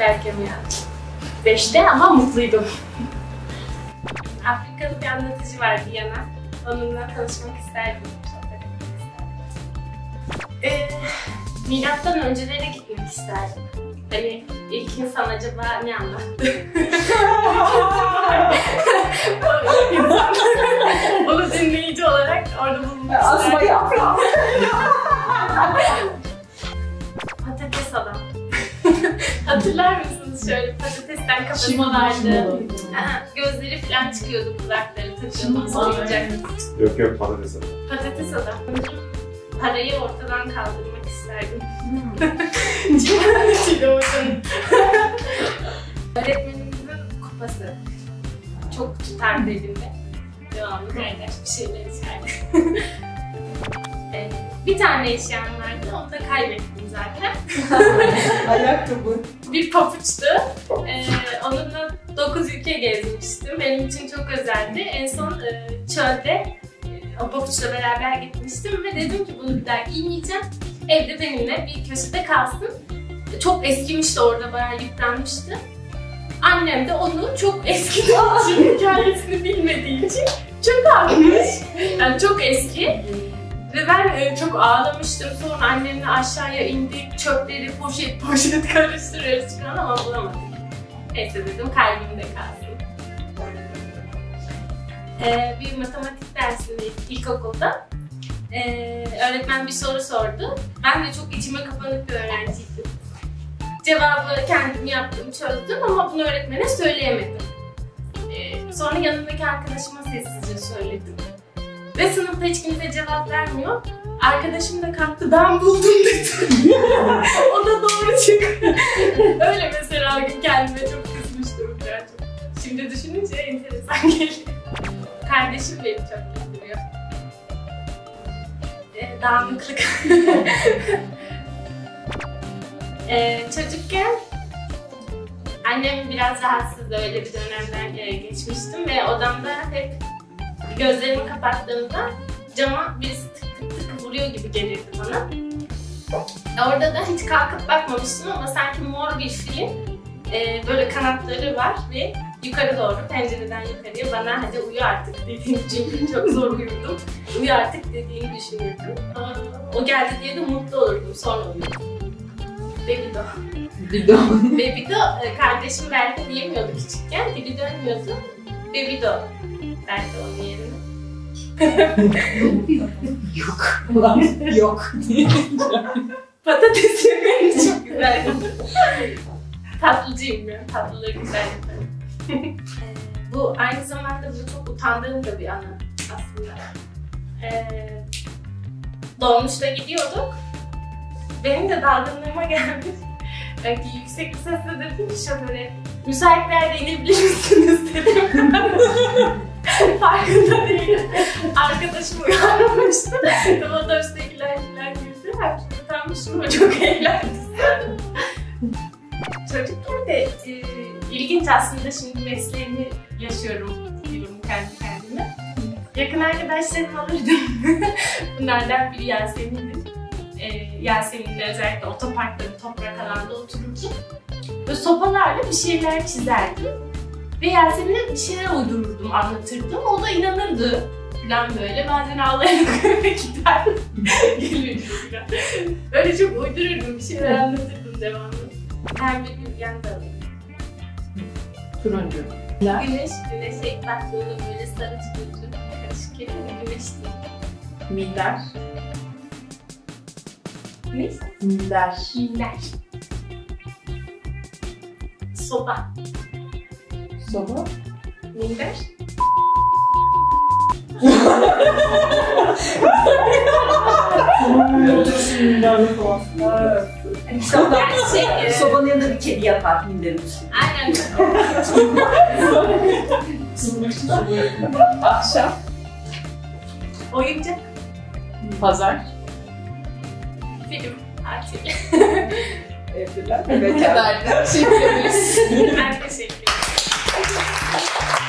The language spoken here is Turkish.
erken uyandım. Beşte ama mutluydum. Afrikalı bir anlatıcı var Diana. Onunla tanışmak isterdim. sohbet etmek isterdim. Ee, milattan öncelere gitmek isterdim. Hani ilk insan acaba ne anlattı? Onu dinleyici olarak orada bulunmak Asma yaprağı. Hatırlar mısınız şöyle patatesten kafası Şimon vardı. Şimon. Aha, Gözleri falan çıkıyordu, kulakları takıyordu, oyuncak. Yok yok patates adam. Patates adam. Parayı ortadan kaldırmak isterdim. Çile hocanın. Öğretmenimizin kupası. Çok tutardı elimde. Devamlı kardeş bir şeyler içerdi. Ee, bir tane eşyam vardı, onu da kaybettim zaten. Ayakkabı. bir papuçtu. Ee, onunla 9 ülke gezmiştim. Benim için çok özeldi. En son e, çölde e, o papuçla beraber gitmiştim ve dedim ki bunu bir daha giymeyeceğim. Evde benimle bir köşede kalsın. Çok eskimişti orada bayağı yıpranmıştı. Annem de onu çok eskiden için hikayesini bilmediği için çöpe atmış. Yani çok eski. Ve ben e, çok ağlamıştım. Sonra annemle aşağıya indik. Çöpleri poşet poşet karıştırıyoruz falan ama bulamadık. Neyse dedim kalbimde kalsın. Ee, bir matematik dersindeydik ilkokulda. Ee, öğretmen bir soru sordu. Ben de çok içime kapanık bir öğrenciydim. Cevabı kendim yaptım, çözdüm ama bunu öğretmene söyleyemedim. Ee, sonra yanımdaki arkadaşıma sessizce söyledim. Ve sınıfta hiç kimse cevap vermiyor. Arkadaşım da kalktı ben buldum dedi. o da doğru çıktı. Öyle mesela o gün kendime çok kızmıştım birazcık. Şimdi düşününce enteresan geliyor. Kardeşim beni çok güldürüyor. Ee, dağınıklık. ee, çocukken annem biraz rahatsızdı öyle bir dönemden e, geçmiştim ve odamda hep gözlerimi kapattığımda cama birisi tık tık tık vuruyor gibi gelirdi bana. Orada da hiç kalkıp bakmamıştım ama sanki mor bir film e, böyle kanatları var ve yukarı doğru pencereden yukarıya bana hadi uyu artık dediğini çünkü çok zor uyudum. Uyu artık dediğini düşünürdüm. O geldi diye de mutlu olurdum sonra uyudum. Bebido. De Bebido e, kardeşim belki diyemiyordu küçükken. Dili dönmüyordu. Bebido derdi onun yerine. yok. yok. Patates yemeği çok güzel. Tatlıcıyım ya. Tatlıları güzel yaparım. Ee, bu aynı zamanda bu çok utandığım da bir anı aslında. Ee, dolmuşta gidiyorduk. Benim de dalgınlığıma gelmiş. Belki yüksek bir sesle dedim ki şoföre, müsait bir yerde inebilir misiniz dedim. Farkında değilim. Arkadaşım uyanmıştı. Otobüstekiler falan güldü. Her şey utanmışım ama çok eğlendim. Çocukken de e, ilginç aslında şimdi mesleğimi yaşıyorum diyorum kendi kendime. Yakın arkadaşlarım alırdım. Bunlardan biri Yasemin'dir. E, Yasemin'le özellikle otoparkta bir toprak alanda otururdum. Böyle sopalarla bir şeyler çizerdim. Ve Yasemin'e bir şeyler uydururdum, anlatırdım. O da inanırdı falan böyle. Bazen ağlayarak eve gider. Gülürdü falan. Öyle çok uydururdum, bir şeyler anlatırdım devamlı. Pembe gülgen dalı. Turuncu. Güneş, güneşe ilk baktığında böyle sarı çıkıyordu. Karışık yerine güneş değil. Minder. Ne? Minder. Minder. Soba. Soba. Minder. Otursun minderle falan. Gerçek. e, Sobanın yanında bir kedi yatar minderin üstüne. Aynen. Akşam. Oyuncak. Pazar. Film. Tatil. Evliler. Evet. Teşekkür ederiz. ben teşekkür ederim. Thank you.